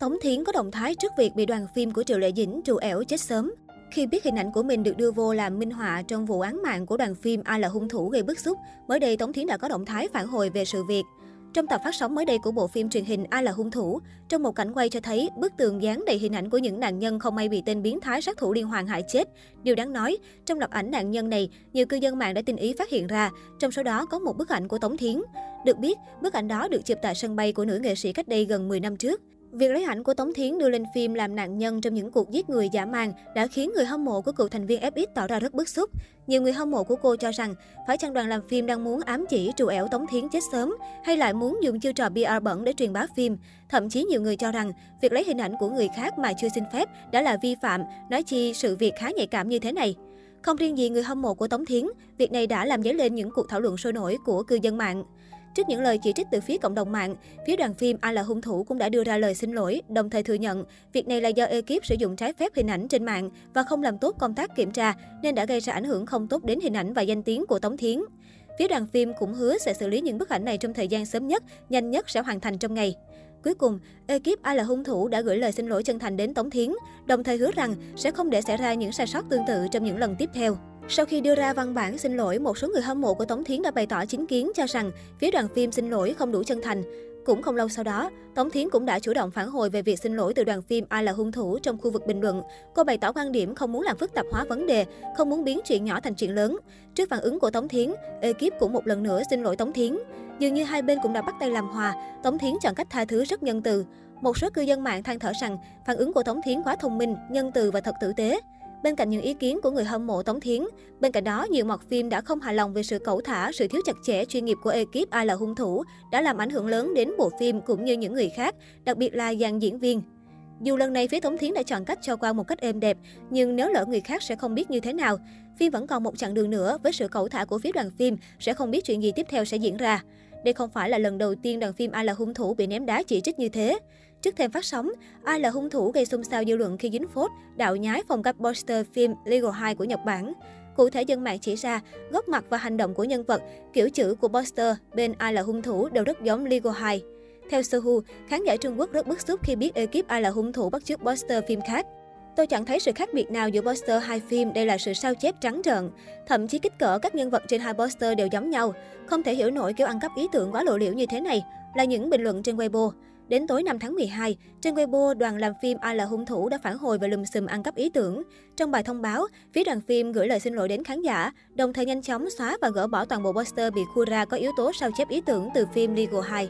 Tống Thiến có động thái trước việc bị đoàn phim của Triệu Lệ Dĩnh trù ẻo chết sớm. Khi biết hình ảnh của mình được đưa vô làm minh họa trong vụ án mạng của đoàn phim Ai là hung thủ gây bức xúc, mới đây Tống Thiến đã có động thái phản hồi về sự việc. Trong tập phát sóng mới đây của bộ phim truyền hình Ai là hung thủ, trong một cảnh quay cho thấy bức tường dán đầy hình ảnh của những nạn nhân không may bị tên biến thái sát thủ liên hoàn hại chết. Điều đáng nói, trong loạt ảnh nạn nhân này, nhiều cư dân mạng đã tinh ý phát hiện ra, trong số đó có một bức ảnh của Tống Thiến. Được biết, bức ảnh đó được chụp tại sân bay của nữ nghệ sĩ cách đây gần 10 năm trước. Việc lấy ảnh của Tống Thiến đưa lên phim làm nạn nhân trong những cuộc giết người giả mang đã khiến người hâm mộ của cựu thành viên FX tỏ ra rất bức xúc. Nhiều người hâm mộ của cô cho rằng, phải chăng đoàn làm phim đang muốn ám chỉ trù ẻo Tống Thiến chết sớm, hay lại muốn dùng chiêu trò PR bẩn để truyền bá phim. Thậm chí nhiều người cho rằng, việc lấy hình ảnh của người khác mà chưa xin phép đã là vi phạm, nói chi sự việc khá nhạy cảm như thế này. Không riêng gì người hâm mộ của Tống Thiến, việc này đã làm dấy lên những cuộc thảo luận sôi nổi của cư dân mạng. Trước những lời chỉ trích từ phía cộng đồng mạng, phía đoàn phim Ai là hung thủ cũng đã đưa ra lời xin lỗi, đồng thời thừa nhận việc này là do ekip sử dụng trái phép hình ảnh trên mạng và không làm tốt công tác kiểm tra nên đã gây ra ảnh hưởng không tốt đến hình ảnh và danh tiếng của Tống Thiến. Phía đoàn phim cũng hứa sẽ xử lý những bức ảnh này trong thời gian sớm nhất, nhanh nhất sẽ hoàn thành trong ngày. Cuối cùng, ekip Ai là hung thủ đã gửi lời xin lỗi chân thành đến Tống Thiến, đồng thời hứa rằng sẽ không để xảy ra những sai sót tương tự trong những lần tiếp theo. Sau khi đưa ra văn bản xin lỗi, một số người hâm mộ của Tống Thiến đã bày tỏ chính kiến cho rằng phía đoàn phim xin lỗi không đủ chân thành. Cũng không lâu sau đó, Tống Thiến cũng đã chủ động phản hồi về việc xin lỗi từ đoàn phim Ai là hung thủ trong khu vực bình luận. Cô bày tỏ quan điểm không muốn làm phức tạp hóa vấn đề, không muốn biến chuyện nhỏ thành chuyện lớn. Trước phản ứng của Tống Thiến, ekip cũng một lần nữa xin lỗi Tống Thiến. Dường như hai bên cũng đã bắt tay làm hòa, Tống Thiến chọn cách tha thứ rất nhân từ. Một số cư dân mạng than thở rằng phản ứng của Tống Thiến quá thông minh, nhân từ và thật tử tế. Bên cạnh những ý kiến của người hâm mộ Tống Thiến, bên cạnh đó nhiều mọt phim đã không hài lòng về sự cẩu thả, sự thiếu chặt chẽ chuyên nghiệp của ekip ai là hung thủ đã làm ảnh hưởng lớn đến bộ phim cũng như những người khác, đặc biệt là dàn diễn viên. Dù lần này phía Tống Thiến đã chọn cách cho qua một cách êm đẹp, nhưng nếu lỡ người khác sẽ không biết như thế nào. Phim vẫn còn một chặng đường nữa với sự cẩu thả của phía đoàn phim sẽ không biết chuyện gì tiếp theo sẽ diễn ra. Đây không phải là lần đầu tiên đoàn phim Ai là hung thủ bị ném đá chỉ trích như thế. Trước thêm phát sóng, ai là hung thủ gây xôn xao dư luận khi dính phốt, đạo nhái phong cách poster phim Legal 2 của Nhật Bản. Cụ thể dân mạng chỉ ra, góc mặt và hành động của nhân vật, kiểu chữ của poster bên ai là hung thủ đều rất giống Legal 2. Theo Sohu, khán giả Trung Quốc rất bức xúc khi biết ekip ai là hung thủ bắt chước poster phim khác. Tôi chẳng thấy sự khác biệt nào giữa poster hai phim, đây là sự sao chép trắng trợn. Thậm chí kích cỡ các nhân vật trên hai poster đều giống nhau. Không thể hiểu nổi kiểu ăn cắp ý tưởng quá lộ liễu như thế này, là những bình luận trên Weibo. Đến tối 5 tháng 12, trên Weibo, đoàn làm phim Ai là hung thủ đã phản hồi về lùm xùm ăn cắp ý tưởng. Trong bài thông báo, phía đoàn phim gửi lời xin lỗi đến khán giả, đồng thời nhanh chóng xóa và gỡ bỏ toàn bộ poster bị khu ra có yếu tố sao chép ý tưởng từ phim Legal 2.